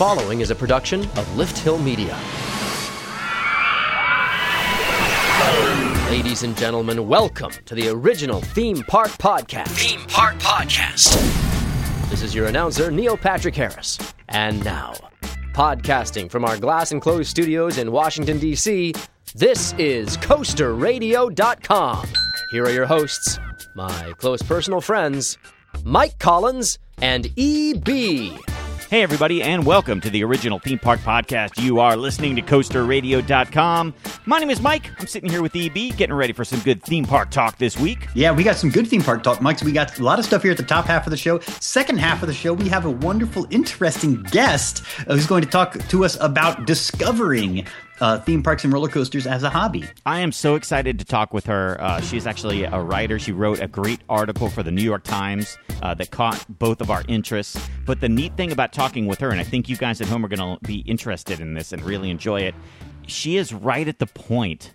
following is a production of Lift Hill Media. Ladies and gentlemen, welcome to the original Theme Park Podcast. Theme Park Podcast. This is your announcer, Neil Patrick Harris. And now, podcasting from our glass enclosed studios in Washington, D.C., this is CoasterRadio.com. Here are your hosts, my close personal friends, Mike Collins and E.B. Hey, everybody, and welcome to the original theme park podcast. You are listening to CoasterRadio.com. My name is Mike. I'm sitting here with EB, getting ready for some good theme park talk this week. Yeah, we got some good theme park talk, Mike. We got a lot of stuff here at the top half of the show. Second half of the show, we have a wonderful, interesting guest uh, who's going to talk to us about discovering uh, theme parks and roller coasters as a hobby. I am so excited to talk with her. Uh, she's actually a writer. She wrote a great article for the New York Times uh, that caught both of our interests. But the neat thing about talking with her, and I think you guys at home are going to be interested in this and really enjoy it, she is right at the point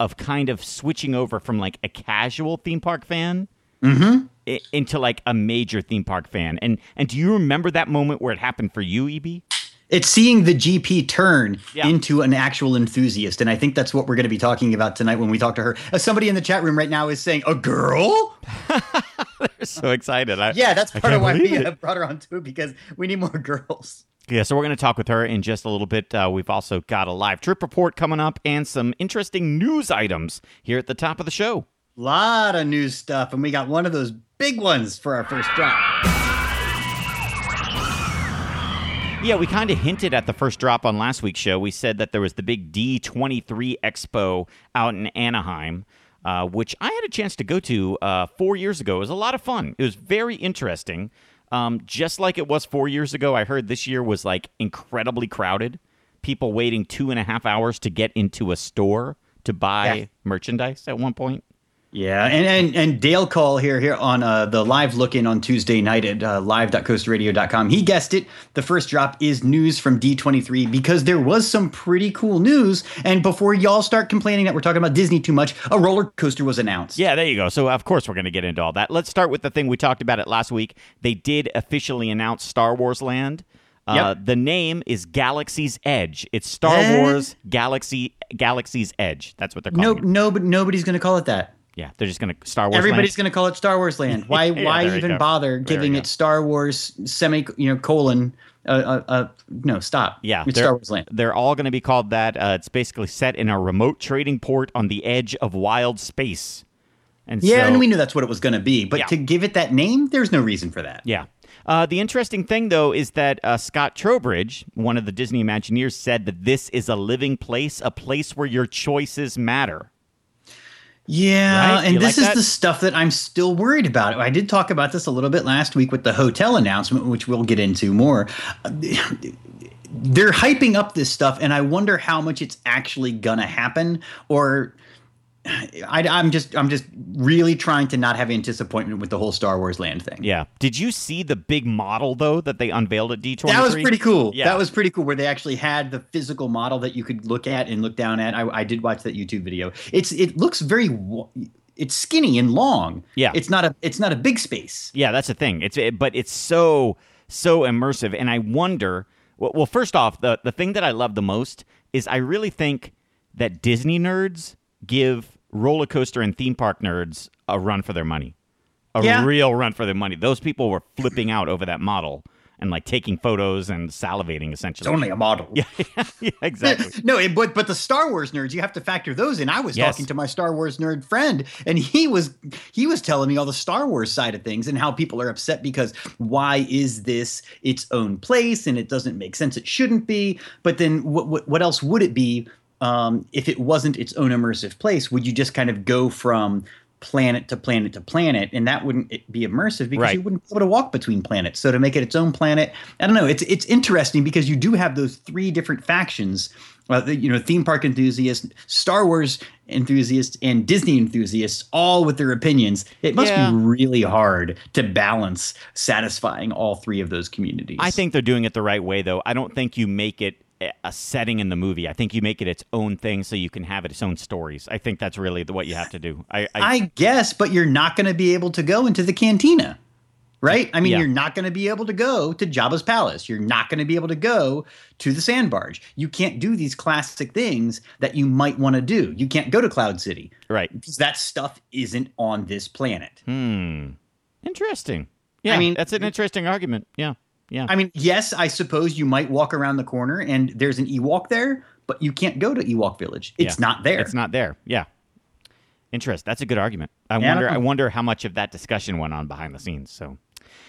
of kind of switching over from like a casual theme park fan. Mm-hmm. Into like a major theme park fan, and and do you remember that moment where it happened for you, Eb? It's seeing the GP turn Yeah. into an actual enthusiast. And I think that's what we're going to be talking about tonight when we talk to her. Uh, somebody in the chat room right now is saying, A girl? They're so excited. I, Yeah, that's part of why we it. uh, brought her on too, because we need more girls. Yeah, so we're going to talk with her in just a little bit. Uh, we've also got a live trip report coming up and some interesting news items here at the top of the show. lot of new stuff, and we got one of those big ones for our first drop. Yeah, we kind of hinted at the first drop on last week's show. We said that there was the big D23 Expo out in Anaheim, uh, which I had a chance to go to uh, four years ago. It was a lot of fun. It was very interesting. Um, just like it was four years ago, I heard this year was like incredibly crowded. People waiting two and a half hours to get into a store to buy Yeah. merchandise at one point. Yeah, and and, and Dale Call here here on uh, the live look in on Tuesday night at uh, live.coasterradio.com. He guessed it. The first drop is news from D23 because there was some pretty cool news. And before y'all start complaining that we're talking about Disney too much, a roller coaster was announced. Yeah, there you go. So, of course, we're going to get into all that. Let's start with the thing we talked about it last week. They did officially announce Star Wars Land. Uh, Yep. The name is Galaxy's Edge. It's Star Eh? Wars Galaxy Galaxy's Edge. That's what they're No, calling it. no, but nobody's going to call it that. Yeah, they're just going to Star Wars. Everybody's Land. going to call it Star Wars Land. Why? Yeah, why even bother giving it Star Wars semi? You know, colon. Uh, uh, uh, no, stop. Yeah, it's Star Wars Land. They're all going to be called that. Uh, it's basically set in a remote trading port on the edge of wild space. And Yeah, so, and we knew that's what it was going to be. But Yeah. to give it that name, there's no reason for that. Yeah. Uh, the interesting thing, though, is that uh, Scott Trowbridge, one of the Disney Imagineers, said that this is a living place, a place where your choices matter. Yeah, Right? and You this like is that? the stuff that I'm still worried about. I did talk about this a little bit last week with the hotel announcement, which we'll get into more. They're hyping up this stuff, and I wonder how much it's actually gonna happen. Or I, I'm just, I'm just really trying to not have any disappointment with the whole Star Wars Land thing. Yeah. Did you see the big model, though, that they unveiled at D23? That was pretty cool. Yeah. That was pretty cool. Where they actually had the physical model that you could look at and look down at. I, I did watch that YouTube video. It's it looks very. It's skinny and long. Yeah. It's not a. It's not a big space. Yeah, that's the thing. It's it, but it's so so immersive, and I wonder. Well, well, first off, the the thing that I love the most is I really think that Disney nerds give roller coaster and theme park nerds a run for their money, a Yeah. real run for their money. Those people were flipping out over that model and like taking photos and salivating essentially. It's only a model. yeah, yeah, exactly. no, but but the Star Wars nerds, you have to factor those in. I was Yes. talking to my Star Wars nerd friend, and he was he was telling me all the Star Wars side of things and how people are upset because why is this its own place and it doesn't make sense. It shouldn't be. But then what what, what else would it be um, if it wasn't its own immersive place? Would you just kind of go from planet to planet to planet, and that wouldn't be immersive because Right. you wouldn't be able to walk between planets. So to make it its own planet, I don't know. It's it's interesting because you do have those three different factions. Uh, the, you know, theme park enthusiasts, Star Wars enthusiasts, and Disney enthusiasts, all with their opinions. It must Yeah. be really hard to balance satisfying all three of those communities. I think they're doing it the right way, though. I don't think you make it a- a setting in the movie. I think you make it its own thing so you can have it its own stories. I think that's really the, what you have to do. I, I, I guess, but you're not going to be able to go into the cantina. right? I mean, Yeah. you're not going to be able to go to Jabba's palace. You're not going to be able to go to the sand barge. You can't do these classic things that you might want to do. You can't go to Cloud City Right. because that stuff isn't on this planet. Hmm. Interesting. Yeah, I mean- that's an interesting argument. Yeah. Yeah. I mean, yes, I suppose you might walk around the corner and there's an Ewok there, but you can't go to Ewok Village. It's Yeah. not there. It's not there. Yeah. Interest. That's a good argument. I Yeah, wonder. no. I wonder how much of that discussion went on behind the scenes. So,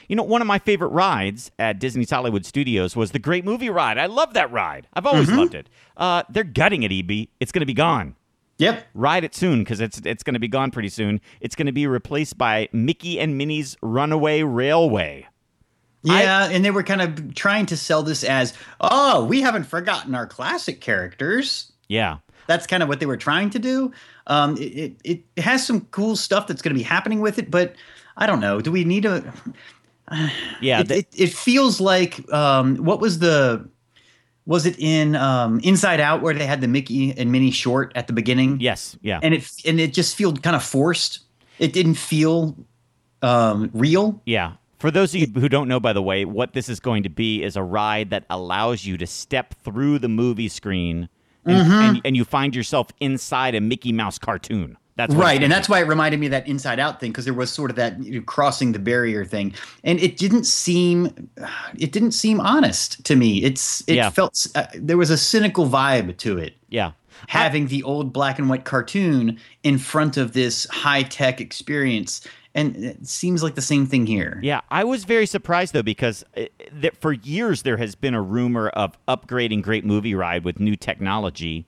you know, one of my favorite rides at Disney's Hollywood Studios was the Great Movie Ride. I love that ride. I've always Mm-hmm. loved it. Uh, they're gutting it, EB. It's going to be gone. Yep. Ride it soon because it's it's going to be gone pretty soon. It's going to be replaced by Mickey and Minnie's Runaway Railway. Yeah, and they were kind of trying to sell this as, oh, we haven't forgotten our classic characters. Yeah. That's kind of what they were trying to do. Um, it, it, it has some cool stuff that's going to be happening with it, but I don't know. Do we need a? Yeah. it, it, it feels like um, what was the? Was it in um, Inside Out where they had the Mickey and Minnie short at the beginning? yes. Yeah. and it and it just felt kind of forced. It didn't feel um, real. Yeah. For those of you who don't know, by the way, what this is going to be is a ride that allows you to step through the movie screen and, Mm-hmm. and, and you find yourself inside a Mickey Mouse cartoon. That's right and that's why it reminded me of that inside out thing because there was sort of that you know, crossing the barrier thing and it didn't seem it didn't seem honest to me it's it Yeah. felt uh, there was a cynical vibe to it. Yeah. having the old black and white cartoon in front of this high tech experience and it seems like the same thing here Yeah, I was very surprised though because uh, that for years there has been a rumor of upgrading Great Movie Ride with new technology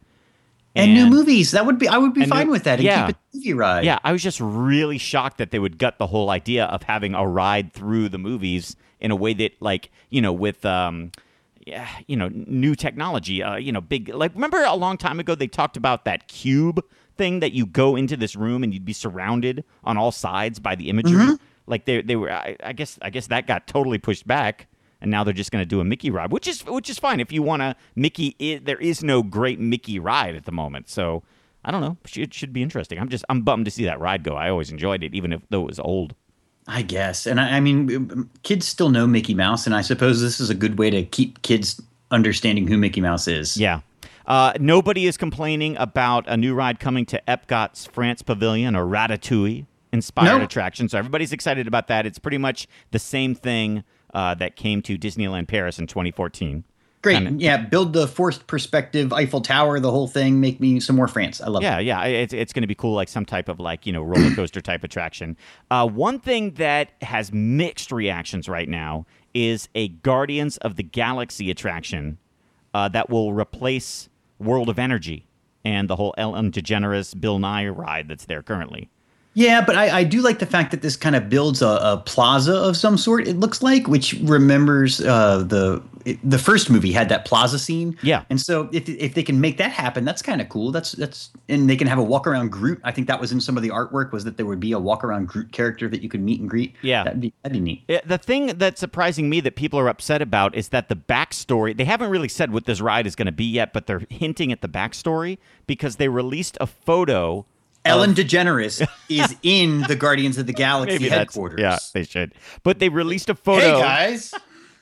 and, new movies that would be i would be fine new- with that and yeah. keep it movie ride Yeah, I was just really shocked that they would gut the whole idea of having a ride through the movies in a way that, like, you know, with um, yeah, you know, new technology. Uh, you know, big like remember a long time ago they talked about that cube thing that you go into this room and you'd be surrounded on all sides by the imagery. Mm-hmm. Like they they were. I, I guess I guess that got totally pushed back. And now they're just going to do a Mickey ride, which is which is fine if you want to Mickey. i there is no great Mickey ride at the moment, so I don't know. It should be interesting. I'm just I'm bummed to see that ride go. I always enjoyed it, even if though it was old. I guess. And I, I mean, kids still know Mickey Mouse, and I suppose this is a good way to keep kids understanding who Mickey Mouse is. Yeah. Uh, nobody is complaining about a new ride coming to Epcot's France Pavilion or Ratatouille inspired Nope. attraction. So everybody's excited about that. It's pretty much the same thing uh, that came to Disneyland Paris in 2014. Great. Kinda- yeah. Build the forced perspective Eiffel Tower, the whole thing. Make me some more France. I love it. Yeah, yeah, it's it's going to be cool, like some type of like you know roller coaster type attraction. Uh, one thing that has mixed reactions right now is a Guardians of the Galaxy attraction uh, that will replace World of Energy and the whole Ellen DeGeneres Bill Nye ride that's there currently. Yeah, but I, I do like the fact that this kind of builds a, a plaza of some sort. It looks like, which remembers uh, the it, the first movie had that plaza scene. Yeah. and so if if they can make that happen, that's kind of cool. That's that's and they can have a walk around Groot. I think that was in some of the artwork was that there would be a walk around Groot character that you could meet and greet. Yeah. that'd be that'd be neat. Uh, The thing that's surprising me that people are upset about is that the backstory, they haven't really said what this ride is going to be yet, but they're hinting at the backstory because they released a photo. Ellen DeGeneres is in the Guardians of the Galaxy Maybe headquarters. Yeah, they should. But they released a photo Hey guys,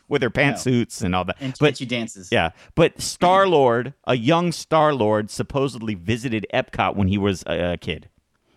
with their pantsuits and all that. and but she dances. yeah, but Star Lord, a young Star Lord, supposedly visited Epcot when he was a, a kid,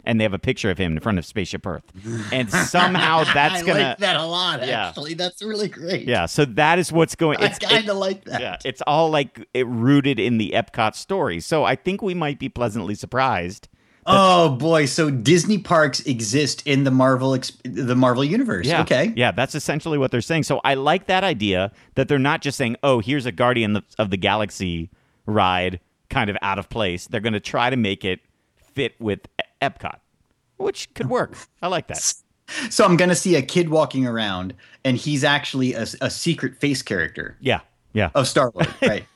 and they have a picture of him in front of Spaceship Earth, and somehow that's I gonna like that a lot. Yeah. Actually, that's really great. yeah. So that is what's going. I It's kind it- of like that. yeah, it's all like it rooted in the Epcot story. So I think we might be pleasantly surprised. Oh boy! So Disney parks exist in the Marvel the Marvel universe. Yeah. Okay. Yeah, that's essentially what they're saying. So I like that idea that they're not just saying, "Oh, here's a Guardian of the Galaxy ride kind of out of place." They're going to try to make it fit with Epcot, which could work. I like that. So I'm gonna see a kid walking around, and he's actually a, a secret face character Yeah. Yeah. of Star Lord. right.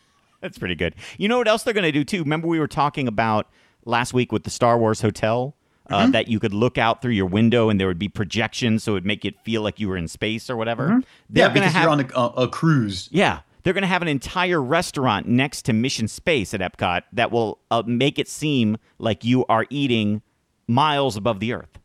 That's pretty good. You know what else they're going to do too? Remember we were talking about last week with the Star Wars hotel uh, Mm-hmm. that you could look out through your window and there would be projections, so it would make it feel like you were in space or whatever. Mm-hmm. Yeah, because have you're on a, a, cruise. Yeah, they're going to have an entire restaurant next to Mission Space at Epcot that will uh, make it seem like you are eating miles above the Earth.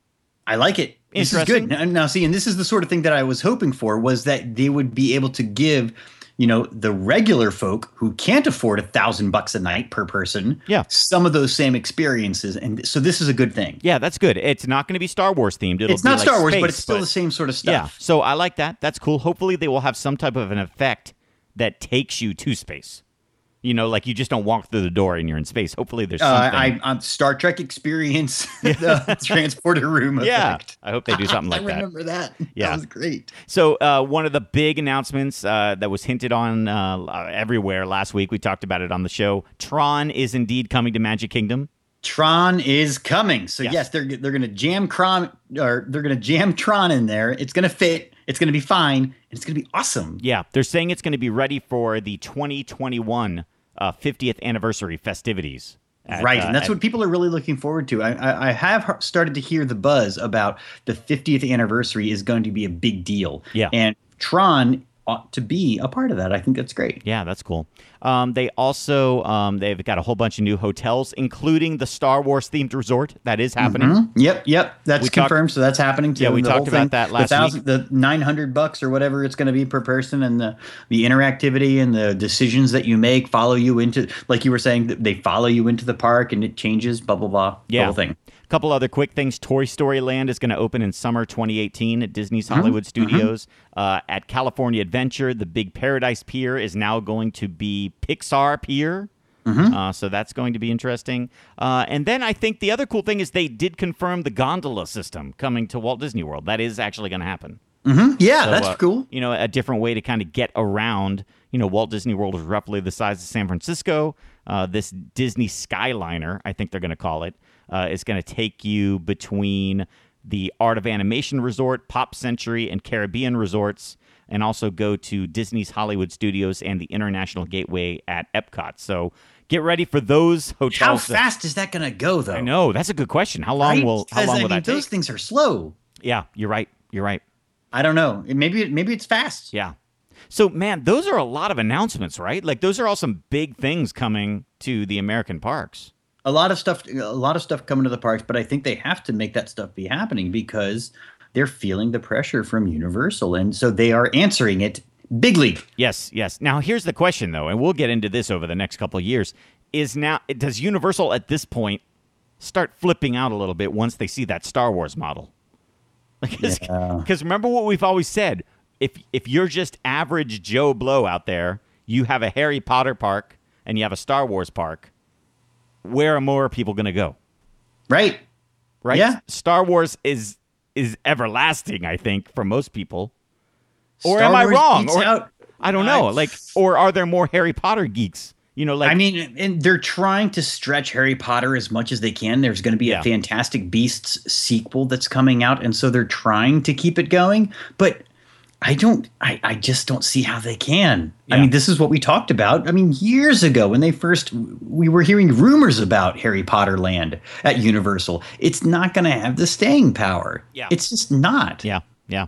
I like it. This is good. Now, now, see, and this is the sort of thing that I was hoping for was that they would be able to give, you know, the regular folk who can't afford a thousand bucks a night per person, Yeah. some of those same experiences. And so this is a good thing. Yeah, that's good. It's not going to be Star Wars themed. It'll it's not like Star Wars, space, but it's still the same sort of stuff Yeah, so I like that. That's cool. Hopefully, they will have some type of an effect that takes you to space. You know, like you just don't walk through the door and you're in space. Hopefully, there's Uh, something. I, I'm Star Trek experience, the transporter room yeah, effect. I hope they do something like that. I remember that. Yeah. That was great. So, uh, one of the big announcements uh, that was hinted on uh, everywhere last week, we talked about it on the show. Tron is indeed coming to Magic Kingdom. Tron is coming. So Yes. yes, they're they're going to jam Tron or they're going to jam Tron in there. It's going to fit. It's going to be fine, and it's going to be awesome. Yeah, they're saying it's going to be ready for the 2021 uh, 50th anniversary festivities. at, right, uh, and that's at- what people are really looking forward to. I, I, I have started to hear the buzz about the 50th anniversary is going to be a big deal. Yeah. and Tron ought to be a part of that. I think that's great. Yeah, that's cool. Um, they also um, they've got a whole bunch of new hotels, including the Star Wars themed resort that is happening. Mhm. Yep, yep, that's We confirmed. so that's happening too. Yeah, we The talked about thing, that last the thousand, The nine hundred bucks or whatever it's going to be per person, and the the interactivity and the decisions that you make follow you into, like you were saying, they follow you into the park and it changes. Blah blah blah. the Yeah. whole thing. Couple other quick things. Toy Story Land is going to open in summer 2018 at Disney's Mm-hmm. Hollywood Studios. Uh, at California Adventure, the Big Paradise Pier is now going to be Pixar Pier. Mm-hmm. Uh, so that's going to be interesting. Uh, and then I think the other cool thing is they did confirm the gondola system coming to Walt Disney World. That is actually going to happen. Yeah, So, that's uh, cool. You know, a different way to kind of get around. You know, Walt Disney World is roughly the size of San Francisco. Uh, this Disney Skyliner, I think they're going to call it, uh, is going to take you between the Art of Animation Resort, Pop Century, and Caribbean resorts, and also go to Disney's Hollywood Studios and the International Gateway at Epcot. So get ready for those hotels. How fast is that going to go, though? I know that's a good question. How long Right? will how long I will mean, that those take? things are slow. Yeah, you're right. You're right. I don't know. Maybe maybe it's fast. Yeah. So, man, those are a lot of announcements, right? Like, those are all some big things coming to the American parks. A lot of stuff a lot of stuff coming to the parks but i think they have to make that stuff be happening because they're feeling the pressure from universal and so they are answering it bigly Yes, yes. Now, here's the question, though, and we'll get into this over the next couple of years. Is now, does Universal at this point start flipping out a little bit once they see that Star Wars model? Because Yeah. remember what we've always said if, if you're just average Joe Blow out there, you have a Harry Potter park and you have a Star Wars park, where are more people going to go? right right? Yeah. Star Wars is is everlasting, I think, for most people. Or Star am I Wars wrong? Or out- I don't know. I- like, or are there more Harry Potter geeks? You know, like I mean, and they're trying to stretch Harry Potter as much as they can. There's going to be Yeah. a Fantastic Beasts sequel that's coming out, and so they're trying to keep it going. But I don't, I, I just don't see how they can. I mean, this is what we talked about. I mean, years ago when they first, we were hearing rumors about Harry Potter Land at Universal. It's not going to have the staying power. Yeah. It's just not. yeah, yeah.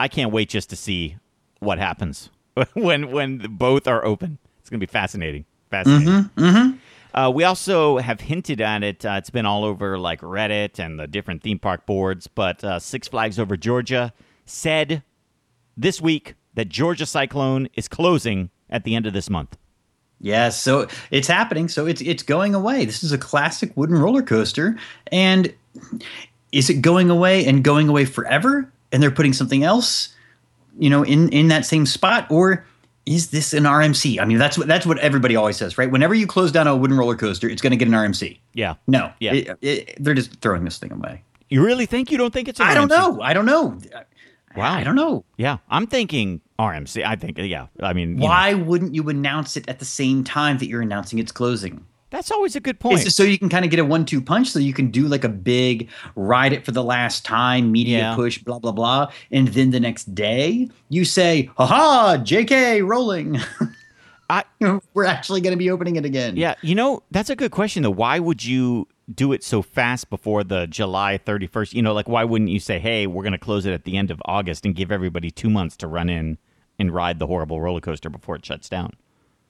I can't wait just to see what happens when when both are open. It's gonna be fascinating. Fascinating. Mm-hmm. Uh, we also have hinted at it. Uh, it's been all over like Reddit and the different theme park boards. But uh, Six Flags Over Georgia said this week that Georgia Cyclone is closing at the end of this month. Yes, so it's happening. So it's it's going away. This is a classic wooden roller coaster, and is it going away and going away forever? And they're putting something else, you know, in in that same spot, or is this an RMC? I mean, that's what that's what everybody always says, right? Whenever you close down a wooden roller coaster, it's going to get an RMC. Yeah. No, Yeah. it- it- they're just throwing this thing away. You really think you don't think it's? An I don't know. I don't know. Wow. I don't know. Yeah, I'm thinking RMC. I think yeah. I mean, you know, Why wouldn't you announce it at the same time that you're announcing its closing? that's always a good point. It's so you can kind of get a one-two punch, so you can do like a big ride it for the last time, media Yeah. push, blah blah blah, and then the next day you say, "Ha J.K. Rolling, I we're actually going to be opening it again." yeah. You know, that's a good question though. Why would you do it so fast before the July 31st? You know, like why wouldn't you say, hey, we're going to close it at the end of August and give everybody two months to run in and ride the horrible roller coaster before it shuts down?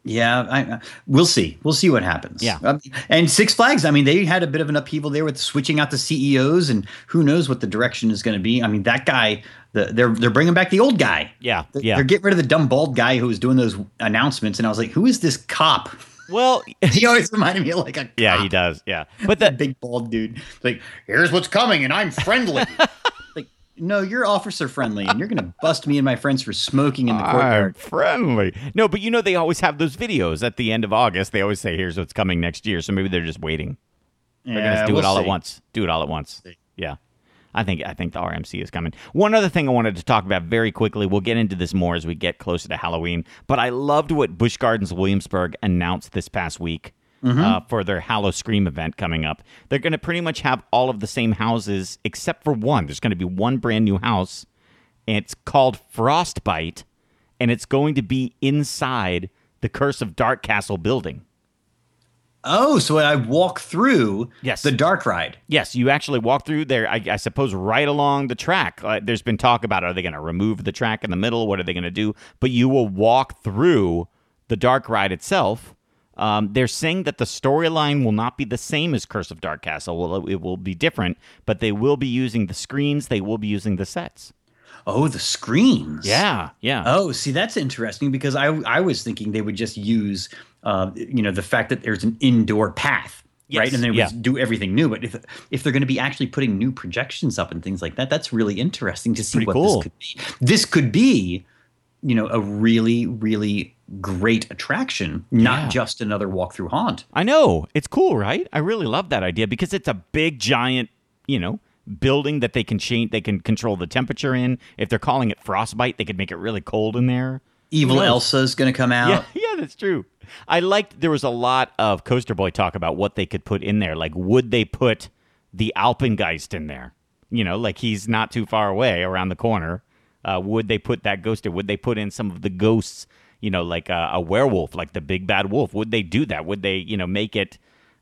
Yeah, I, we'll see. We'll see what happens. Yeah. Um, and Six Flags, I mean, they had a bit of an upheaval there with switching out the CEOs, and who knows what the direction is going to be. I mean, that guy, the, they're they're bringing back the old guy. Yeah, yeah. they're getting rid of the dumb bald guy who was doing those announcements, and I was like, who is this cop? Well, he always reminded me of like a cop. yeah, he does. Yeah, but that big bald dude. Like, here's what's coming, and I'm friendly. like, no, you're officer friendly, and you're gonna bust me and my friends for smoking in the I'm friendly. No, but you know they always have those videos at the end of August. They always say, "Here's what's coming next year." So maybe they're just waiting. They're Yeah, gonna do we'll it all at once. Do it all at once. Yeah. I think I think the RMC is coming. One other thing I wanted to talk about very quickly. We'll get into this more as we get closer to Halloween. But I loved what Busch Gardens Williamsburg announced this past week uh, for their Howl-O-Scream event coming up. They're going to pretty much have all of the same houses except for one. There's going to be one brand new house, and it's called Frostbite, and it's going to be inside the Curse of Dark Castle building. Oh, so I walk through Yes. the dark ride. Yes, you actually walk through there. I, I suppose right along the track. Uh, there's been talk about are they going to remove the track in the middle? What are they going to do? But you will walk through the dark ride itself. Um, they're saying that the storyline will not be the same as Curse of Dark Castle. Well, it will be different, but they will be using the screens. They will be using the sets. Oh, the screens. Yeah, yeah. Oh, see, that's interesting because I I was thinking they would just use, uh, you know, the fact that there's an indoor path, Yes, right, and then yeah. would do everything new. But if if they're going to be actually putting new projections up and things like that, that's really interesting to see Pretty what cool. this could be. This could be, you know, a really really great attraction, not Yeah. just another walkthrough haunt. I know. It's cool, right? I really love that idea because it's a big giant, you know, building that they can change they can control the temperature in. If they're calling it frostbite, they could make it really cold in there. Evil knows? Elsa's going to come out. Yeah, yeah, that's true. I liked there was a lot of Coaster Boy talk about what they could put in there. Like would they put the Alpengeist in there? You know, like he's not too far away around the corner. Uh, would they put that ghost in? Would they put in some of the ghosts, you know, like a, a werewolf, like the big bad wolf? Would they do that? Would they, you know, make it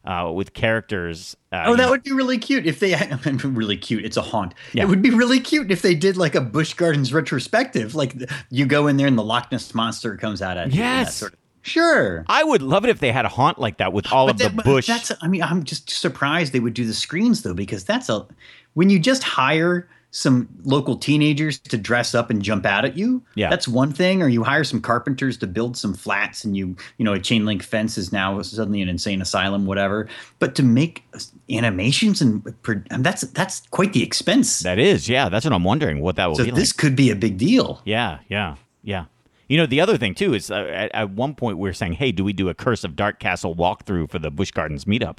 uh, with characters? Uh, Oh, that would be really cute if they really cute. It's a haunt. Yeah. It would be really cute if they did like a Busch Gardens retrospective. Like you go in there and the Loch Ness monster comes out at you. Yes. sort of- Sure. I would love it if they had a haunt like that with all of the that- but bush. That's. I mean, I'm just surprised they would do the screens though, because that's a when you just hire some local teenagers to dress up and jump out at you. Yeah. that's one thing. Or you hire some carpenters to build some flats, and you you know a chain link fence is now suddenly an insane asylum, whatever. But to make animations and mean, that's that's quite the expense. that is, yeah. That's what I'm wondering. What that will so be this like. could be a big deal. Yeah, yeah, yeah. You know, the other thing too is uh, at, at one point we were saying, "Hey, do we do a Curse of Dark Castle walkthrough for the Busch Gardens meetup?"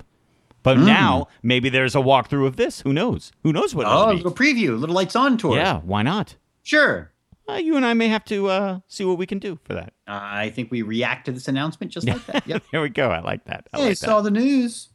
But now maybe there's a walkthrough of this. Who knows? Who knows what? Oh, a little preview, a little lights on tour. yeah. Why not? sure. Uh, you and I may have to uh, see what we can do for that. I think we react to this announcement just like that. Yep. there we go. I like that. I hey, like that. saw the news.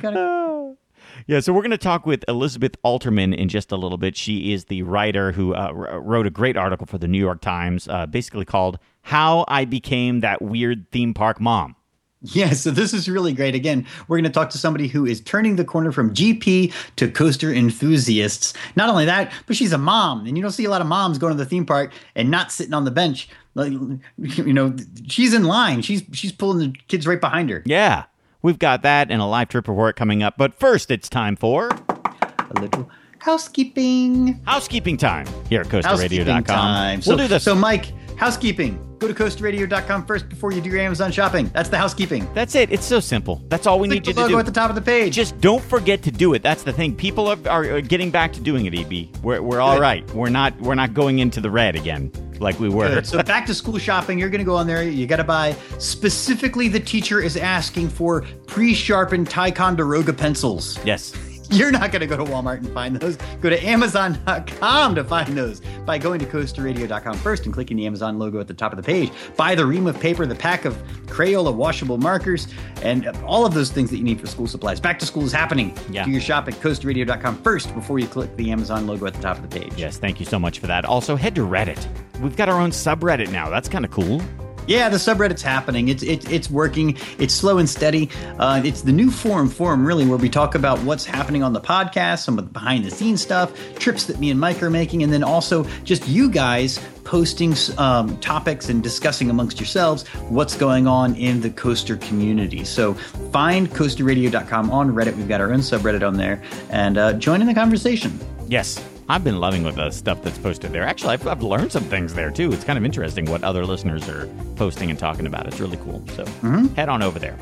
Gotta- Yeah, so we're going to talk with Elizabeth Alterman in just a little bit. She is the writer who uh, r- wrote a great article for the New York Times, uh, basically called "How I Became That Weird Theme Park Mom." Yeah, so this is really great. Again, we're going to talk to somebody who is turning the corner from GP to coaster enthusiasts. Not only that, but she's a mom, and you don't see a lot of moms going to the theme park and not sitting on the bench. Like, you know, she's in line. She's she's pulling the kids right behind her. Yeah, we've got that and a live trip report coming up. But first, it's time for A little housekeeping. housekeeping time here at CoasterRadio.com. time. So, We'll do this. So, Mike, housekeeping. Go to coasterradio.com first before you do your Amazon shopping. That's the housekeeping. That's it. It's so simple. That's all we Click need you to logo do. at the top of the page. Just don't forget to do it. That's the thing. People are, are getting back to doing it. Eb, we're, we're all right. We're not we're not going into the red again like we were. Good. So back to school shopping, you're going to go on there. You got to buy specifically. The teacher is asking for pre-sharpened Ticonderoga pencils. yes. You're not going to go to Walmart and find those. Go to Amazon.com to find those by going to CoasterRadio.com first and clicking the Amazon logo at the top of the page. Buy the ream of paper, the pack of Crayola washable markers, and all of those things that you need for school supplies. Back to school is happening. Yeah. Do your shop at CoasterRadio.com first before you click the Amazon logo at the top of the page. Yes, thank you so much for that. Also, head to Reddit. We've got our own subreddit now. That's kind of cool. Yeah, the subreddit's happening. It's it, it's working. It's slow and steady. Uh, it's the new forum forum really where we talk about what's happening on the podcast, some of the behind the scenes stuff, trips that me and Mike are making, and then also just you guys posting um, topics and discussing amongst yourselves what's going on in the Coaster community. So find coasterradio.com on Reddit. We've got our own subreddit on there, and uh, join in the conversation. Yes, I've been loving with the stuff that's posted there. Actually, I've, I've, learned some things there too. It's kind of interesting what other listeners are posting and talking about. It's really cool. So mm-hmm. head on over there.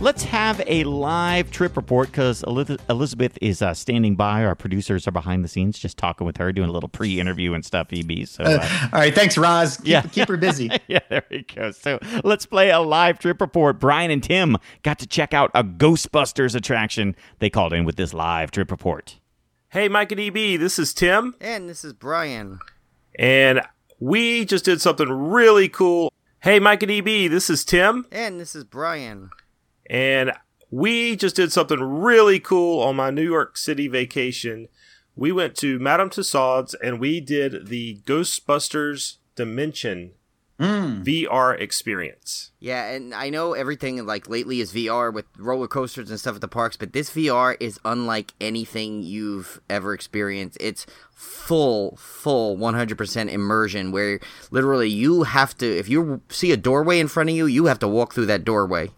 Let's have a live trip report because Elizabeth is uh, standing by. Our producers are behind the scenes, just talking with her, doing a little pre-interview and stuff. EB. So, uh, uh, all right, thanks, Roz. Keep, yeah, keep her busy. yeah, there we go. So let's play a live trip report. Brian and Tim got to check out a Ghostbusters attraction. They called in with this live trip report. Hey, Mike and EB, this is Tim. And this is Brian. And we just did something really cool. Hey, Mike and EB, this is Tim. And this is Brian. And we just did something really cool on my New York City vacation. We went to Madame Tussauds and we did the Ghostbusters Dimension mm. VR experience. Yeah, and I know everything like lately is VR with roller coasters and stuff at the parks, but this VR is unlike anything you've ever experienced. It's full, full 100% immersion where literally you have to, if you see a doorway in front of you, you have to walk through that doorway.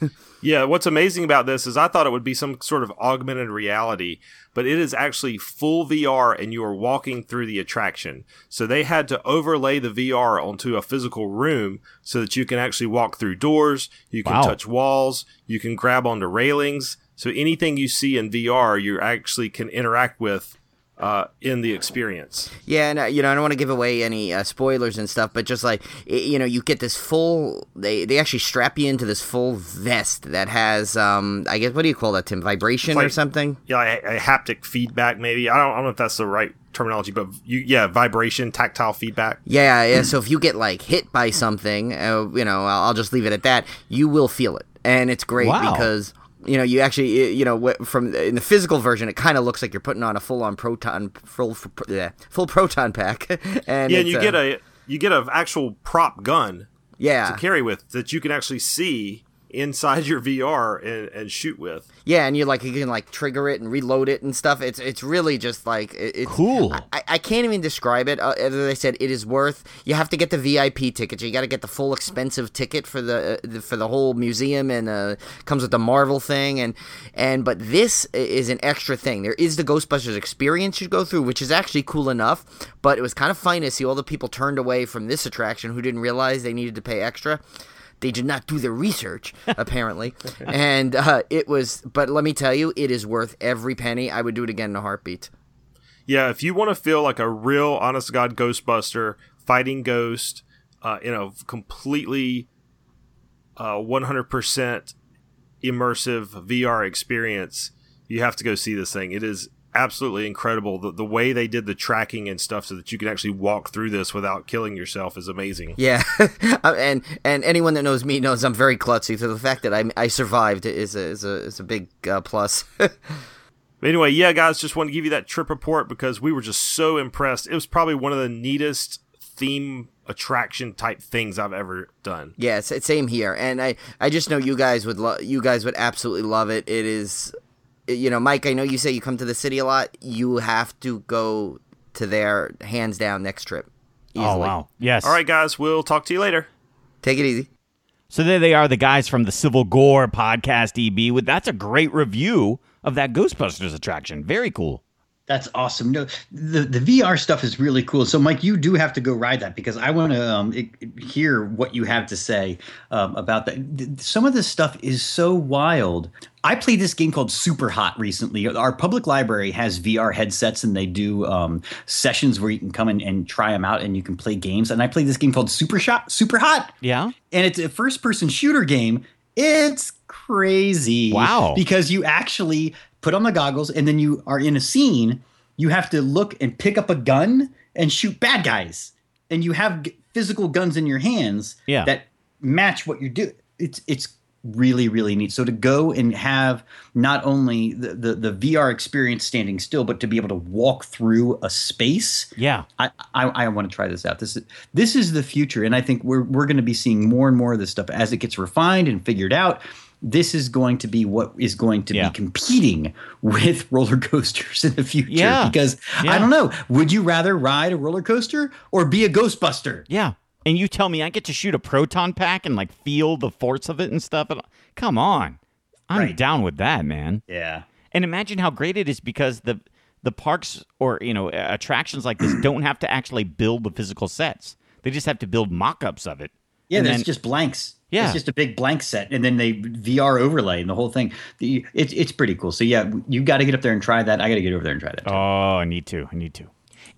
Yeah, what's amazing about this is I thought it would be some sort of augmented reality, but it is actually full VR and you are walking through the attraction. So they had to overlay the VR onto a physical room so that you can actually walk through doors, you can wow. touch walls, you can grab onto railings. So anything you see in VR, you actually can interact with uh, in the experience. Yeah, and uh, you know, I don't want to give away any uh, spoilers and stuff, but just like it, you know, you get this full. They they actually strap you into this full vest that has, um, I guess, what do you call that, Tim? Vibration like, or something? Yeah, a, a, haptic feedback, maybe. I don't, I don't know if that's the right terminology, but you, yeah, vibration, tactile feedback. Yeah, yeah. so if you get like hit by something, uh, you know, I'll, I'll just leave it at that. You will feel it, and it's great wow. because you know, you actually, you know, from in the physical version, it kind of looks like you're putting on a full on proton, full, yeah, full proton pack, and yeah, and you uh, get a you get an actual prop gun, yeah, to carry with that you can actually see inside your VR and, and shoot with. Yeah, and you like you can like trigger it and reload it and stuff. It's it's really just like it's cool. I, I can't even describe it. Uh, as I said, it is worth. You have to get the VIP ticket. You got to get the full expensive ticket for the, uh, for the whole museum and uh, comes with the Marvel thing and and but this is an extra thing. There is the Ghostbusters experience you go through, which is actually cool enough. But it was kind of funny to see all the people turned away from this attraction who didn't realize they needed to pay extra. They did not do their research, apparently. and uh, it was, but let me tell you, it is worth every penny. I would do it again in a heartbeat. Yeah, if you want to feel like a real, honest to God Ghostbuster fighting ghost uh, in a completely uh, 100% immersive VR experience, you have to go see this thing. It is absolutely incredible. The, the way they did the tracking and stuff so that you can actually walk through this without killing yourself is amazing. Yeah. Uh, and and anyone that knows me knows I'm very klutzy. So the fact that I, I survived is a, is a, is a big uh, plus. anyway, yeah, guys, just want to give you that trip report because we were just so impressed. It was probably one of the neatest theme attraction type things I've ever done. Yeah, same here. And I, I just know you guys would love you guys would absolutely love it. It is you know, Mike, I know you say you come to the city a lot. You have to go to their hands down next trip. Oh, easily. Oh wow! Yes. All right, guys. We'll talk to you later. Take it easy. So there they are, the guys from the Civil Gore podcast. EB with that's a great review of that Ghostbusters attraction. Very cool. That's awesome. No, the the VR stuff is really cool. So, Mike, you do have to go ride that because I want to um, hear what you have to say um, about that. Some of this stuff is so wild. I played this game called Super Hot recently. Our public library has VR headsets and they do um, sessions where you can come in and try them out and you can play games. And I played this game called Super Shot, Super Hot. Yeah. And it's a first person shooter game. It's crazy. Wow. Because you actually put on the goggles, and then you are in a scene. You have to look and pick up a gun and shoot bad guys, and you have physical guns in your hands yeah. that match what you do. It's it's really really neat so to go and have not only the, the, the vr experience standing still but to be able to walk through a space Yeah. I, I, I want to try this out. This is this is the future, and I think we're we're going to be seeing more and more of this stuff as it gets refined and figured out. This is going to be what is going to Yeah. be competing with roller coasters in the future. Yeah. Because Yeah. I don't know, would you rather ride a roller coaster or be a Ghostbuster? Yeah. And you tell me I get to shoot a proton pack and like feel the force of it and stuff. And come on. I'm Right. down with that, man. Yeah. And imagine how great it is because the the parks or you know attractions like this don't have to actually build the physical sets. They just have to build mock-ups of it. Yeah, then- just blanks. Yeah. it's just a big blank set, and then they VR overlay and the whole thing. The, it's it's pretty cool. So yeah, you got to get up there and try that. I got to get over there and try that. too. Oh, I need to. I need to.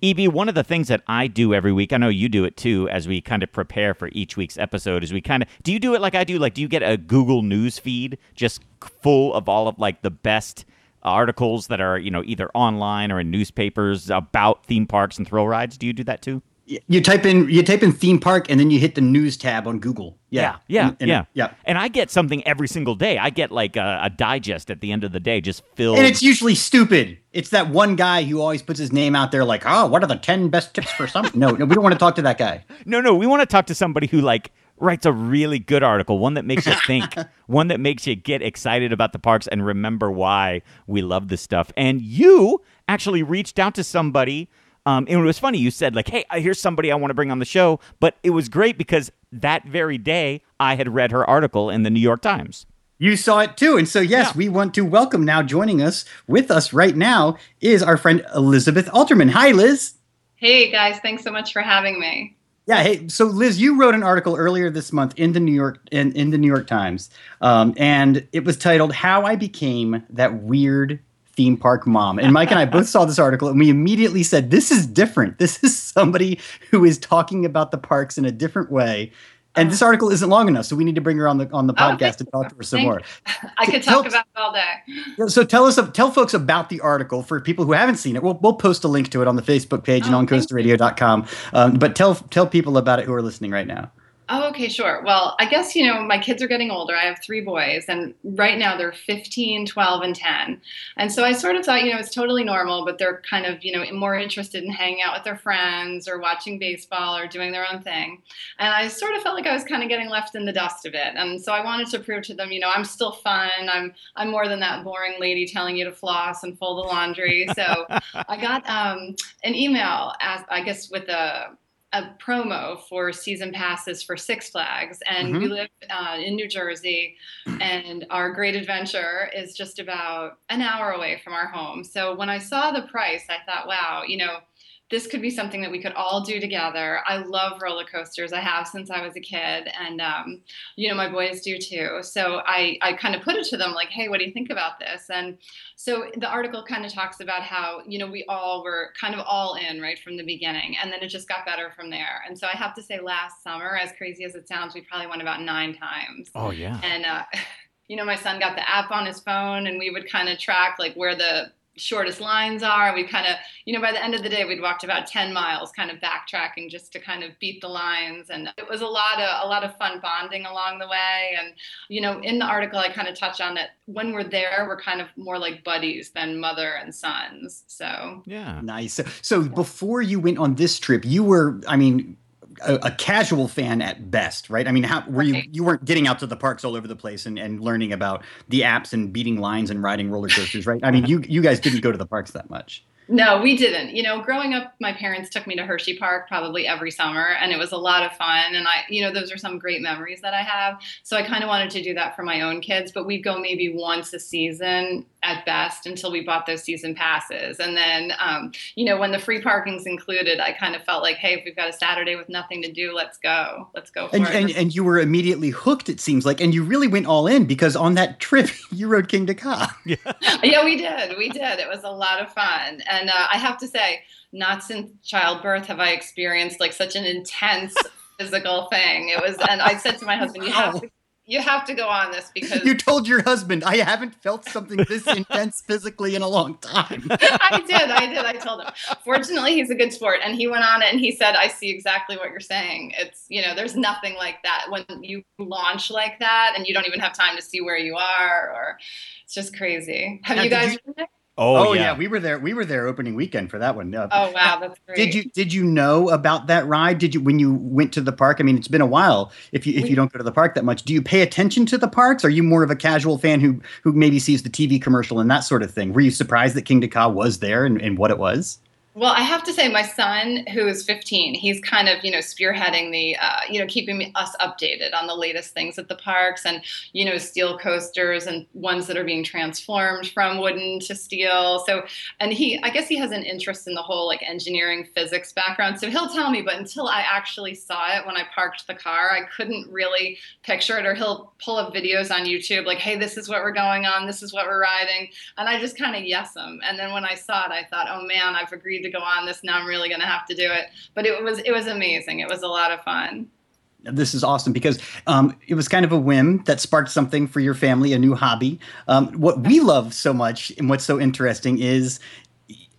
EB, one of the things that I do every week, I know you do it too, as we kind of prepare for each week's episode, is we kind of do you do it like I do? Like, do you get a Google News feed just full of all of like the best articles that are you know either online or in newspapers about theme parks and thrill rides? Do you do that too? You type in you type in theme park, and then you hit the news tab on Google. Yeah, yeah, And- and- yeah, yeah. And I get something every single day. I get like a, a digest at the end of the day, just filled. And it's usually stupid. It's that one guy who always puts his name out there, like, "Oh, what are the ten best tips for something?" no, no, we don't want to talk to that guy. No, no, we want to talk to somebody who like writes a really good article, one that makes you think, one that makes you get excited about the parks and remember why we love this stuff. And you actually reached out to somebody. Um, and it was funny. You said like, "Hey, here's somebody I want to bring on the show," but it was great because that very day I had read her article in the New York Times. You saw it too, and so yes, Yeah. we want to welcome now. Joining us with us right now is our friend Elizabeth Alterman. Hi, Liz. Hey guys, thanks so much for having me. Yeah, hey, so Liz, you wrote an article earlier this month in the New York in, in the New York Times, um, and it was titled "How I Became That Weird Theme Park Mom." And Mike and I both saw this article, and we immediately said, "This is different. This is somebody who is talking about the parks in a different way." And this article isn't long enough, so we need to bring her on the on the podcast to talk to her some more. I could Tell- talk about it all day. So tell us, tell folks about the article for people who haven't seen it. We'll, we'll post a link to it on the Facebook page and Oh, on thank coasterradio.com. Um, but tell tell people about it who are listening right now. Oh, okay, sure. Well, I guess, you know, my kids are getting older. I have three boys, and right now they're 15, 12, and 10. And so I sort of thought, you know, it's totally normal, but they're kind of, you know, more interested in hanging out with their friends or watching baseball or doing their own thing. And I sort of felt like I was kind of getting left in the dust a bit. And so I wanted to prove to them, you know, I'm still fun. I'm I'm more than that boring lady telling you to floss and fold the laundry. So I got um, an email, as, I guess, with a a promo for season passes for Six Flags, and we live uh, in New Jersey, and our Great Adventure is just about an hour away from our home. So when I saw the price, I thought, wow, you know, this could be something that we could all do together. I love roller coasters. I have since I was a kid, and um, you know my boys do too. So I I kind of put it to them like, hey, what do you think about this? And so the article kind of talks about how you know we all were kind of all in right from the beginning, and then it just got better from there. And so I have to say, last summer, as crazy as it sounds, we probably went about nine times. Oh yeah. And uh, you know, my son got the app on his phone, and we would kind of track like where the shortest lines are. We kind of, you know, by the end of the day, we'd walked about ten miles, kind of backtracking just to kind of beat the lines, and it was a lot of a lot of fun bonding along the way. And you know, in the article, I kind of touch on that when we're there, we're kind of more like buddies than mother and sons. So Yeah. Nice. So, so before you went on this trip, you were, I mean, a, a casual fan at best, right? I mean, how were you? You weren't getting out to the parks all over the place and, and learning about the apps and beating lines and riding roller coasters, right? I mean, you you guys didn't go to the parks that much. No, we didn't. You know, growing up, my parents took me to Hershey Park probably every summer, and it was a lot of fun. And I, you know, those are some great memories that I have. So I kind of wanted to do that for my own kids, but we'd go maybe once a season at best until we bought those season passes. And then, um, you know, when the free parking's included, I kind of felt like, hey, if we've got a Saturday with nothing to do, let's go. Let's go for And, it. and and you were immediately hooked. It seems like, and you really went all in because on that trip you rode Kingda Ka. yeah, we did. We did. It was a lot of fun. And uh, I have to say, not since childbirth have I experienced like such an intense physical thing. It was, and I said to my husband, you have to. You have to go on this because You told your husband, I haven't felt something this intense physically in a long time. I did, I did, I told him. Fortunately, he's a good sport, and he went on it and he said, "I see exactly what you're saying. It's you know, there's nothing like that when you launch like that, and you don't even have time to see where you are, or it's just crazy." Have Now, you guys? you-? Oh, Oh, yeah. yeah. we were there. We were there opening weekend for that one. Uh, Oh wow, that's great. Did you did you know about that ride? Did you when you went to the park? I mean, it's been a while. If you if you don't go to the park that much, do you pay attention to the parks? Are you more of a casual fan who who maybe sees the TV commercial and that sort of thing? Were you surprised that Kingda Ka was there and, and what it was? Well, I have to say, my son, who is 15, he's kind of, you know, spearheading the, uh, you know, keeping us updated on the latest things at the parks and, you know, steel coasters and ones that are being transformed from wooden to steel. So, and he, I guess he has an interest in the whole like engineering physics background. So he'll tell me, but until I actually saw it when I parked the car, I couldn't really picture it. Or he'll pull up videos on YouTube like, hey, this is what we're going on, this is what we're riding. And I just kind of yes them. And then when I saw it, I thought, oh man, I've agreed to go on this. Now I'm really going to have to do it. But it was it was amazing. It was a lot of fun. This is awesome because um, it was kind of a whim that sparked something for your family, a new hobby. Um, what we love so much and what's so interesting is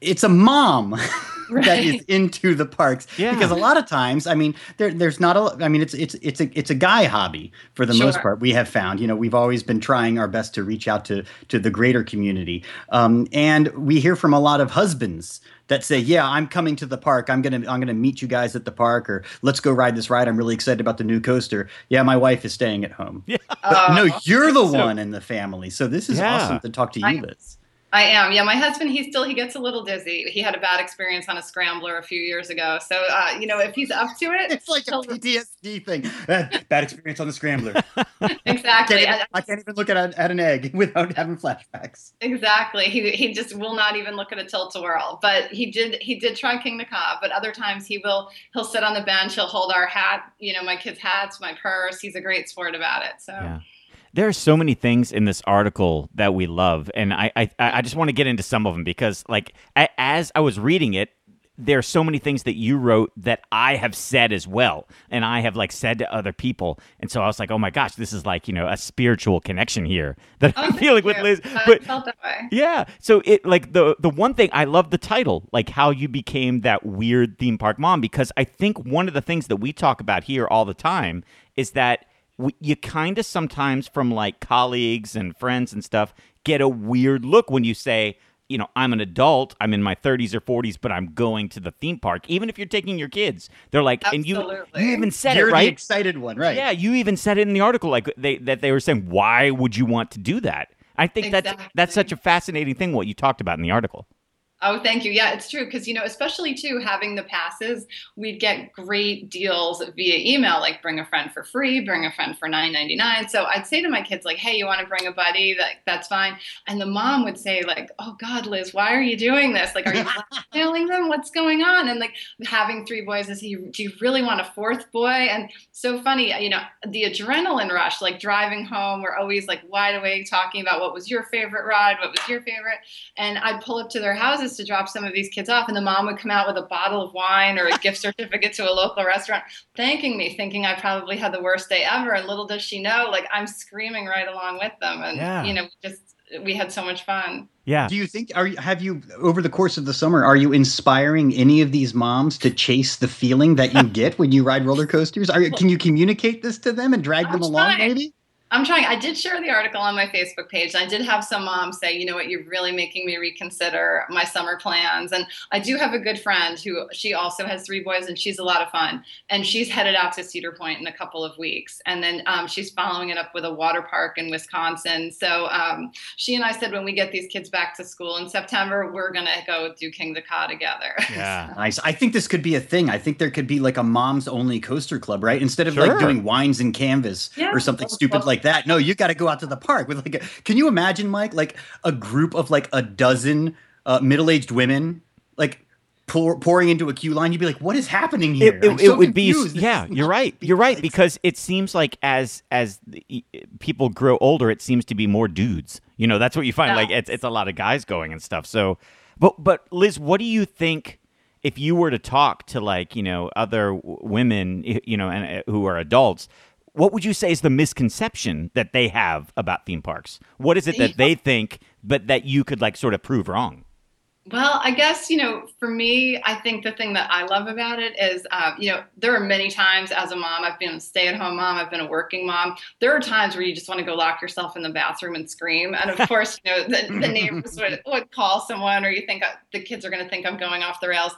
it's a mom that is into the parks. Yeah. because a lot of times i mean there, there's not a i mean it's it's it's a it's a guy hobby for the most part we have found. You know we've always been trying our best to reach out to to the greater community. Um, and we hear from a lot of husbands that say yeah i'm coming to the park. I'm gonna i'm gonna meet you guys at the park or let's go ride this ride. I'm really excited about the new coaster. Yeah my wife is staying at home. Yeah. but no you're the one in the family. So this is Yeah. awesome to talk to you I- liz I am. Yeah, my husband, he still he gets a little dizzy. He had a bad experience on a scrambler a few years ago. So uh, you know, if he's up to it, It's like a he'll- PTSD thing. Uh, bad experience on the scrambler. exactly. Can't even- And- I can't even look at, a, at an egg without having flashbacks. Exactly. He he just will not even look at a tilt a whirl. But he did he did try Kingda Ka. But other times he will he'll sit on the bench. He'll hold our hat. You know, my kids' hats, my purse. He's a great sport about it. So Yeah. There are so many things in this article that we love, and I I, I just want to get into some of them because, like, a, as I was reading it, there are so many things that you wrote that I have said as well, and I have like said to other people, and so I was like, oh my gosh, this is like you know a spiritual connection here that Oh, I'm feeling with you. Liz. I But felt that way. yeah. So it like the the one thing I love the title, like how you became that weird theme park mom, because I think one of the things that we talk about here all the time is that we, you kind of sometimes from like colleagues and friends and stuff get a weird look when you say. You know, I'm an adult. I'm in my 30s or 40s, but I'm going to the theme park. Even if you're taking your kids, they're like, and you you even said You're it the right. excited one, right? Yeah, you even said it in the article, like they that they were saying, why would you want to do that? I think that's that's such a fascinating thing what you talked about in the article. Oh, thank you. Yeah, it's true because you know, especially too having the passes, we'd get great deals via email, like bring a friend for free, bring a friend for nine ninety nine. So I'd say to my kids, like, "Hey, you want to bring a buddy? That that's fine." And the mom would say, like, "Oh God, Liz, why are you doing this? Like, are you blackmailing them? What's going on?" And like having three boys, is he? Do you really want a fourth boy? And so funny, you know, the adrenaline rush, like driving home, we're always like wide awake talking about what was your favorite ride, what was your favorite, and I'd pull up to their houses to drop some of these kids off, and the mom would come out with a bottle of wine or a gift certificate to a local restaurant, thanking me, thinking I probably had the worst day ever. And little does she know, like I'm screaming right along with them, and Yeah. you know, just we had so much fun. Yeah. Do you think are you have you over the course of the summer are you inspiring any of these moms to chase the feeling that you get when you ride roller coasters? Are can you communicate this to them and drag them I'm along trying. maybe? I'm trying. I did share the article on my Facebook page. I did have some moms say, you know what, you're really making me reconsider my summer plans. And I do have a good friend who she also has three boys and she's a lot of fun. And she's headed out to Cedar Point in a couple of weeks. And then um, she's following it up with a water park in Wisconsin. So um, she and I said, when we get these kids back to school in September, we're going to go do Kingda Ka together. Yeah. Nice. I think this could be a thing. I think there could be like a moms only coaster club, right? Instead of Sure. like doing wines and canvas Yeah. or something stupid like that. No, you got to go out to the park with like. A, can you imagine, Mike, like a group of like a dozen uh, middle-aged women, like pour, pouring into a queue line? You'd be like, "What is happening here?" It, it, I'm so it would be confused. This yeah you're right you're right because it seems like as as the, people grow older it seems to be more dudes you know that's what you find Yeah. like it's it's a lot of guys going and stuff so but but Liz what do you think if you were to talk to like you know other w- women you know and uh, who are adults what would you say is the misconception that they have about theme parks? What is it that they think, but that you could like sort of prove wrong? Well, I guess, you know, for me, I think the thing that I love about it is, uh, you know, there are many times as a mom, I've been a stay at home mom, I've been a working mom. There are times where you just want to go lock yourself in the bathroom and scream. And of course, you know, the, the neighbors would, would call someone or you think uh, the kids are going to think I'm going off the rails.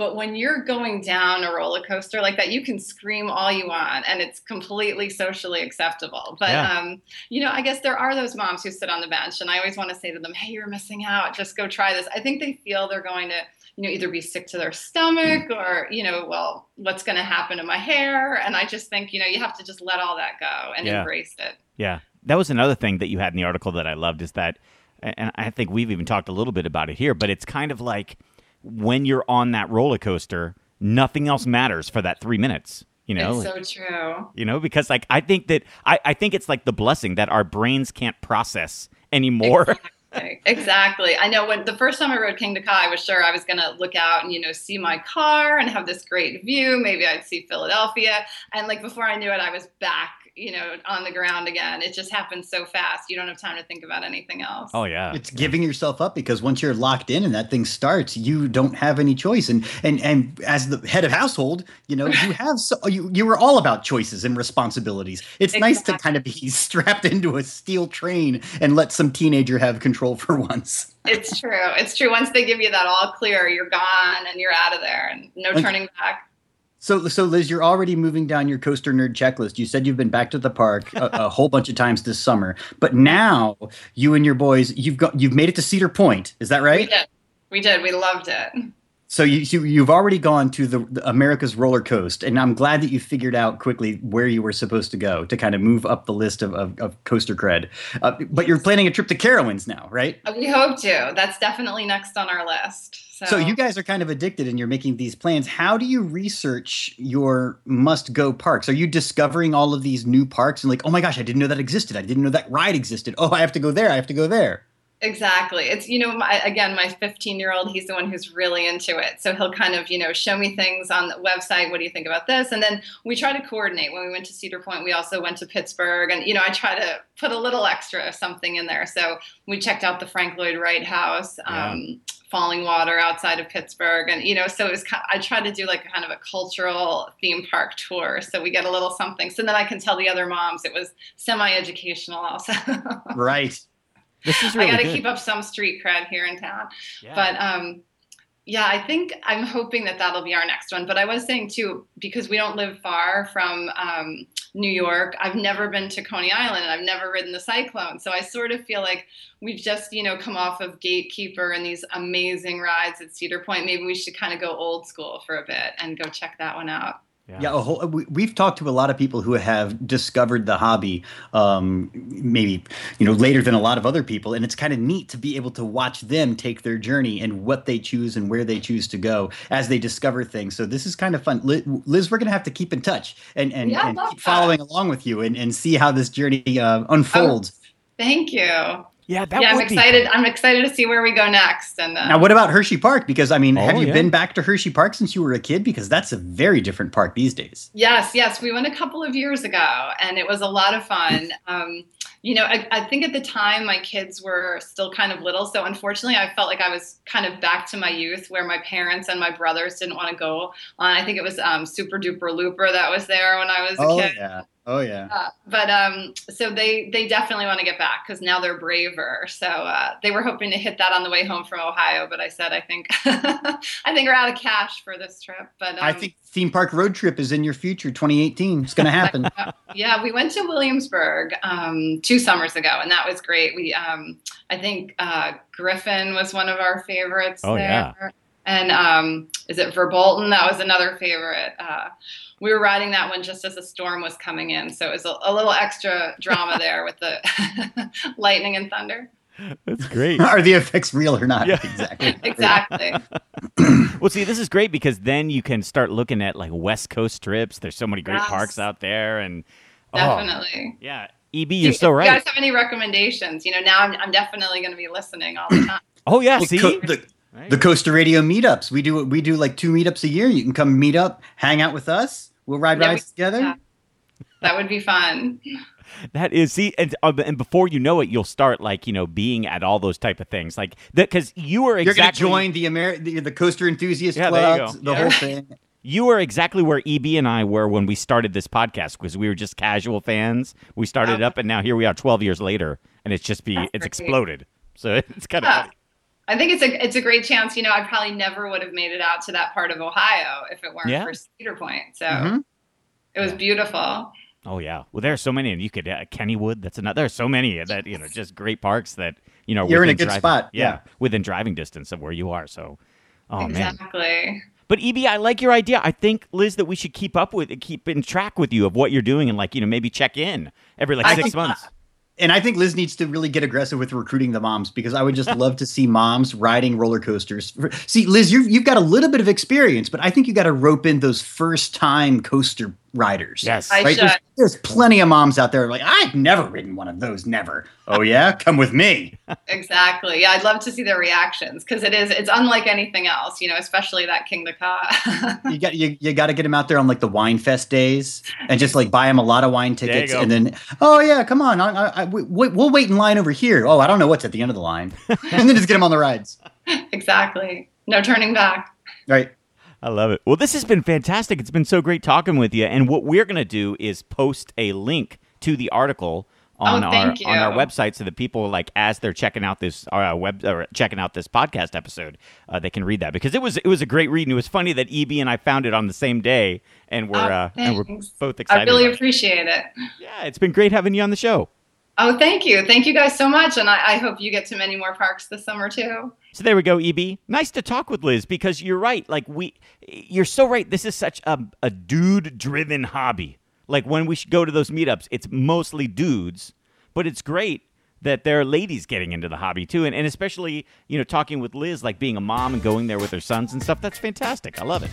But when you're going down a roller coaster like that, you can scream all you want and it's completely socially acceptable. But, Yeah. um, you know, I guess there are those moms who sit on the bench and I always want to say to them, hey, you're missing out. Just go try this. I think they feel they're going to, you know, either be sick to their stomach or, you know, well, what's going to happen to my hair? And I just think, you know, you have to just let all that go and Yeah. embrace it. Yeah. That was another thing that you had in the article that I loved is that, and I think we've even talked a little bit about it here, but it's kind of like when you're on that roller coaster, nothing else matters for that three minutes. You know, it's so true. you know, because like I think that I, I think it's like the blessing that our brains can't process anymore. Exactly. Exactly. I know when the first time I rode Kingda Ka, I was sure I was going to look out and, you know, see my car and have this great view. Maybe I'd see Philadelphia. And like before I knew it, I was back, you know, on the ground again. It just happens so fast. You don't have time to think about anything else. oh yeah. It's giving yourself up because once you're locked in and that thing starts, you don't have any choice. And and and as the head of household, you know, you have so you you were all about choices and responsibilities. It's nice to kind of be strapped into a steel train and let some teenager have control for once. It's true. It's true. Once they give you that all clear, you're gone and you're out of there and no turning back. So, so Liz, you're already moving down your coaster nerd checklist. You said you've been back to the park a, a whole bunch of times this summer, but now you and your boys, you've got, you've made it to Cedar Point. Is that We right? did. We did. We loved it. So you, you you've already gone to the, the America's roller coaster, and I'm glad that you figured out quickly where you were supposed to go to kind of move up the list of of, of coaster cred. Uh, but you're planning a trip to Carowinds now, right? We hope to. That's definitely next on our list. So, So you guys are kind of addicted, and you're making these plans. How do you research your must-go parks? Are you discovering all of these new parks and like, oh my gosh, I didn't know that existed. I didn't know that ride existed. Oh, I have to go there. I have to go there. Exactly. It's, you know, my, again, my 15 year old, he's the one who's really into it. So he'll kind of, you know, show me things on the website. What do you think about this? And then we try to coordinate. When we went to Cedar Point, we also went to Pittsburgh. And, you know, I try to put a little extra something in there. So we checked out the Frank Lloyd Wright House, um, Fallingwater outside of Pittsburgh. And, you know, so it was, I try to do like a kind of a cultural theme park tour. So we get a little something. So then I can tell the other moms it was semi educational also. Right. This is really I got to keep up some street cred here in town. Yeah. But um, yeah, I think I'm hoping that that'll be our next one. But I was saying too, because we don't live far from um, New York, I've never been to Coney Island and I've never ridden the Cyclone. So I sort of feel like we've just, you know, come off of Gatekeeper and these amazing rides at Cedar Point. Maybe we should kind of go old school for a bit and go check that one out. Yeah, a whole, we, we've talked to a lot of people who have discovered the hobby, um, maybe you know later than a lot of other people, and it's kind of neat to be able to watch them take their journey and what they choose and where they choose to go as they discover things. So this is kind of fun, Liz. We're gonna have to keep in touch and and, Yeah, and love keep that. following along with you and, and see how this journey uh, unfolds. Thank you. Yeah, that yeah, I'm would be excited. I'm excited to see where we go next. And uh, Now, what about Hershey Park? Because I mean, have Oh, you yeah. been back to Hershey Park since you were a kid? Because that's a very different park these days. Yes, yes, we went a couple of years ago, and it was a lot of fun. Um, you know, I, I think at the time my kids were still kind of little, so unfortunately, I felt like I was kind of back to my youth, where my parents and my brothers didn't want to go. On. I think it was um, Super Duper Looper that was there when I was a Oh kid. yeah, oh yeah. Uh, but um, so they they definitely want to get back because now they're braver. So uh, they were hoping to hit that on the way home from Ohio, but I said I think I think we're out of cash for this trip. But um, I think theme park road trip is in your future, 2018. It's going to happen. yeah, we went to Williamsburg um, two summers ago, and that was great. We, um, I think uh, Griffin was one of our favorites. Oh, there. yeah. And um, is it Verbolten? That was another favorite. We were riding that one just as a storm was coming in, so it was a, a little extra drama there with the lightning and thunder. That's great. Are the effects real or not? Yeah. Exactly. Exactly. well, see, this is great because then you can start looking at like West Coast trips. There's so many great Yes. parks out there, and oh, Definitely. yeah, EB, you're you- so right. You guys have any recommendations? You know, now I'm, I'm definitely going to be listening all the time. oh yeah, Well, see, co- the, Right. the Coaster Radio meetups. We do we do like two meetups a year. You can come meet up, hang out with us. We'll ride Yeah, we- rides together. yeah. that would be fun. That is, see, and, uh, and before you know it, you'll start like you know being at all those type of things, like that because you are You're exactly going to join the Ameri- the, the coaster enthusiast Yeah, there you clubs, go. the Yeah. whole thing. you are exactly where EB and I were when we started this podcast because we were just casual fans. We started it up, and now here we are, twelve years later, and it's just be That's it's great. exploded. So it's kind of Yeah. I think it's a it's a great chance. You know, I probably never would have made it out to that part of Ohio if it weren't Yeah. for Cedar Point. So Mhm. it was beautiful. Oh yeah, well there are so many, and you could uh, Kennywood. That's another. There are so many that you know, just great parks that you know. You're in a within good driving- spot, Yeah, yeah. within driving distance of where you are. So, oh man. exactly. But EB, I like your idea. I think Liz that we should keep up with, keep in track with you of what you're doing, and like you know maybe check in every like I six think- months. And I think Liz needs to really get aggressive with recruiting the moms because I would just love to see moms riding roller coasters. See, Liz, you've, you've got a little bit of experience, but I think you got to rope in those first time coaster riders. Yes. Right? There's, there's plenty of moms out there like, I've never ridden one of those, never. Oh, yeah? Come with me. Exactly. Yeah, I'd love to see their reactions because it is it's unlike anything else, you know, especially that Kingda Ka. You got you, you got to get them out there on like the wine fest days and just like buy them a lot of wine tickets and then oh yeah come on I, I, I, we, we'll wait in line over here oh I don't know what's at the end of the line and then just get them on the rides exactly. No turning back. right I love it. Well, this has been fantastic. It's been so great talking with you. And what we're going to do is post a link to the article on Oh, our thank on our website so that people like as they're checking out this uh, web or checking out this podcast episode, uh, they can read that because it was it was a great read and it was funny that EB and I found it on the same day and we're Oh, uh, and we're both excited. I really about it. appreciate it. yeah, it's been great having you on the show. Oh, thank you. Thank you guys so much. And I, I hope you get to many more parks this summer too. So there we go, EB. Nice to talk with Liz because you're right. Like we, you're so right. This is such a, a dude-driven hobby. Like when we should go to those meetups, it's mostly dudes, but it's great that there are ladies getting into the hobby too, and, and especially you know talking with Liz, like being a mom and going there with her sons and stuff. That's fantastic. I love it.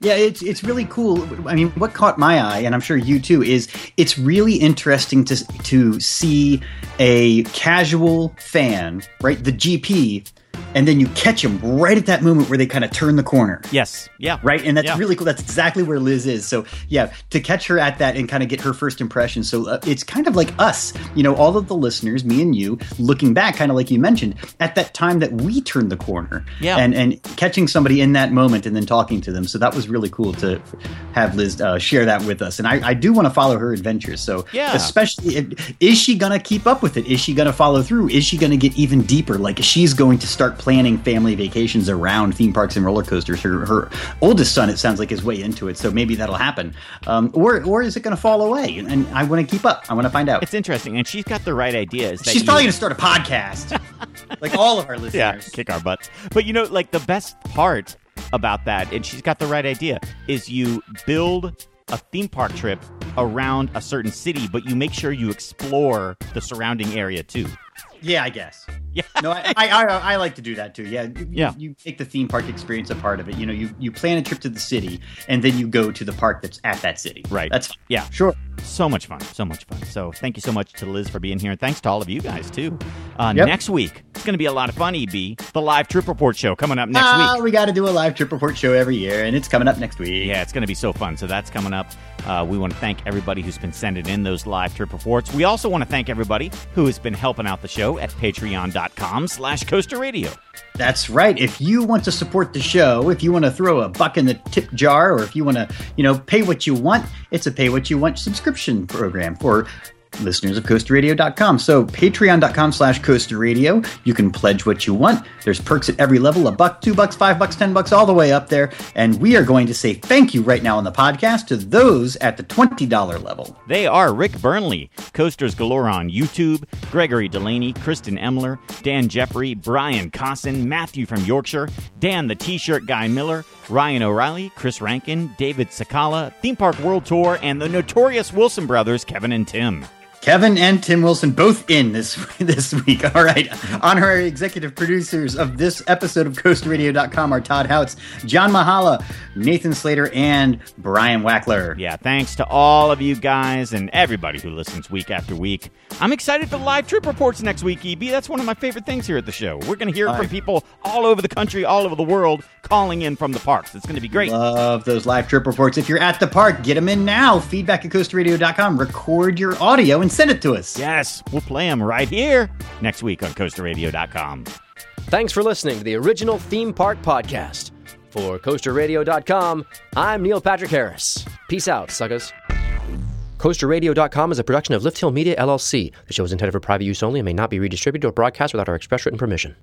Yeah, it's it's really cool. I mean, what caught my eye, and I'm sure you too, is it's really interesting to to see a casual fan, right, the GP, and then you catch them right at that moment where they kind of turn the corner. Yes. Yeah. Right, and that's Yeah. really cool. That's exactly where Liz is. So, yeah, to catch her at that and kind of get her first impression. So, uh, it's kind of like us, you know, all of the listeners, me and you, looking back, kind of like you mentioned, at that time that we turned the corner, Yeah. and and catching somebody in that moment and then talking to them. So that was really cool to have Liz uh, share that with us. And I, I do want to follow her adventures. So, Yeah. especially, if, is she gonna keep up with it? Is she gonna follow through? Is she gonna get even deeper? Like, she's going to start planning family vacations around theme parks and roller coasters. Her her oldest son, it sounds like, is way into it. So maybe that'll happen. Um, or or is it gonna fall away? And, and I want to keep up. I want to find out. It's interesting, and she's got the right ideas. She's you- probably gonna start a podcast, like all of our listeners. yeah, kick our butts. But you know, like the best part about that, and she's got the right idea, is you build a theme park trip around a certain city, but you make sure you explore the surrounding area too. Yeah, I guess. Yeah. No, I, I, I, I like to do that too. Yeah. You, Yeah. You make the theme park experience a part of it. You know, you, you plan a trip to the city and then you go to the park that's at that city. Right. That's fine. Yeah. Sure. So much fun. So much fun. So thank you so much to Liz for being here. And thanks to all of you guys, too. Uh, Yep. Next week, it's going to be a lot of fun, EB. The live trip report show coming up next Ah, week. we got to do a live trip report show every year, and it's coming up next week. Yeah, it's going to be so fun. So that's coming up. Uh, we want to thank everybody who's been sending in those live trip reports. We also want to thank everybody who has been helping out the show at patreon.com slash Coaster Radio. That's right. If you want to support the show, if you want to throw a buck in the tip jar, or if you want to, you know, pay what you want, it's a pay what you want subscription program for listeners of coasterradio.com. So patreon.com slash coaster radio. You can pledge what you want. There's perks at every level, a buck, two bucks, five bucks, ten bucks, all the way up there. And we are going to say thank you right now on the podcast to those at the $20 level. They are Rick Burnley, Coasters Galore on YouTube, Gregory Delaney, Kristen Emler, Dan Jeffrey, Brian Cossin, Matthew from Yorkshire, Dan the T-shirt guy Miller, Ryan O'Reilly, Chris Rankin, David Sakala, Theme Park World Tour, and the notorious Wilson brothers, Kevin and Tim. Kevin and Tim Wilson both in this this week. All right. Honorary executive producers of this episode of CoasterRadio.com are Todd Houts, John Mahala, Nathan Slater, and Brian Wackler. Yeah, thanks to all of you guys and everybody who listens week after week. I'm excited for live trip reports next week, EB. That's one of my favorite things here at the show. We're going to hear from people all over the country, all over the world, calling in from the parks. It's going to be great. Love those live trip reports. If you're at the park, get them in now. Feedback at CoasterRadio.com. Record your audio and send it to us. Yes, we'll play them right here next week on CoasterRadio.com. Thanks for listening to the original Theme Park Podcast. For CoasterRadio.com, I'm Neil Patrick Harris. Peace out, suckers. CoasterRadio.com is a production of Lift Hill Media, LLC. The show is intended for private use only and may not be redistributed or broadcast without our express written permission.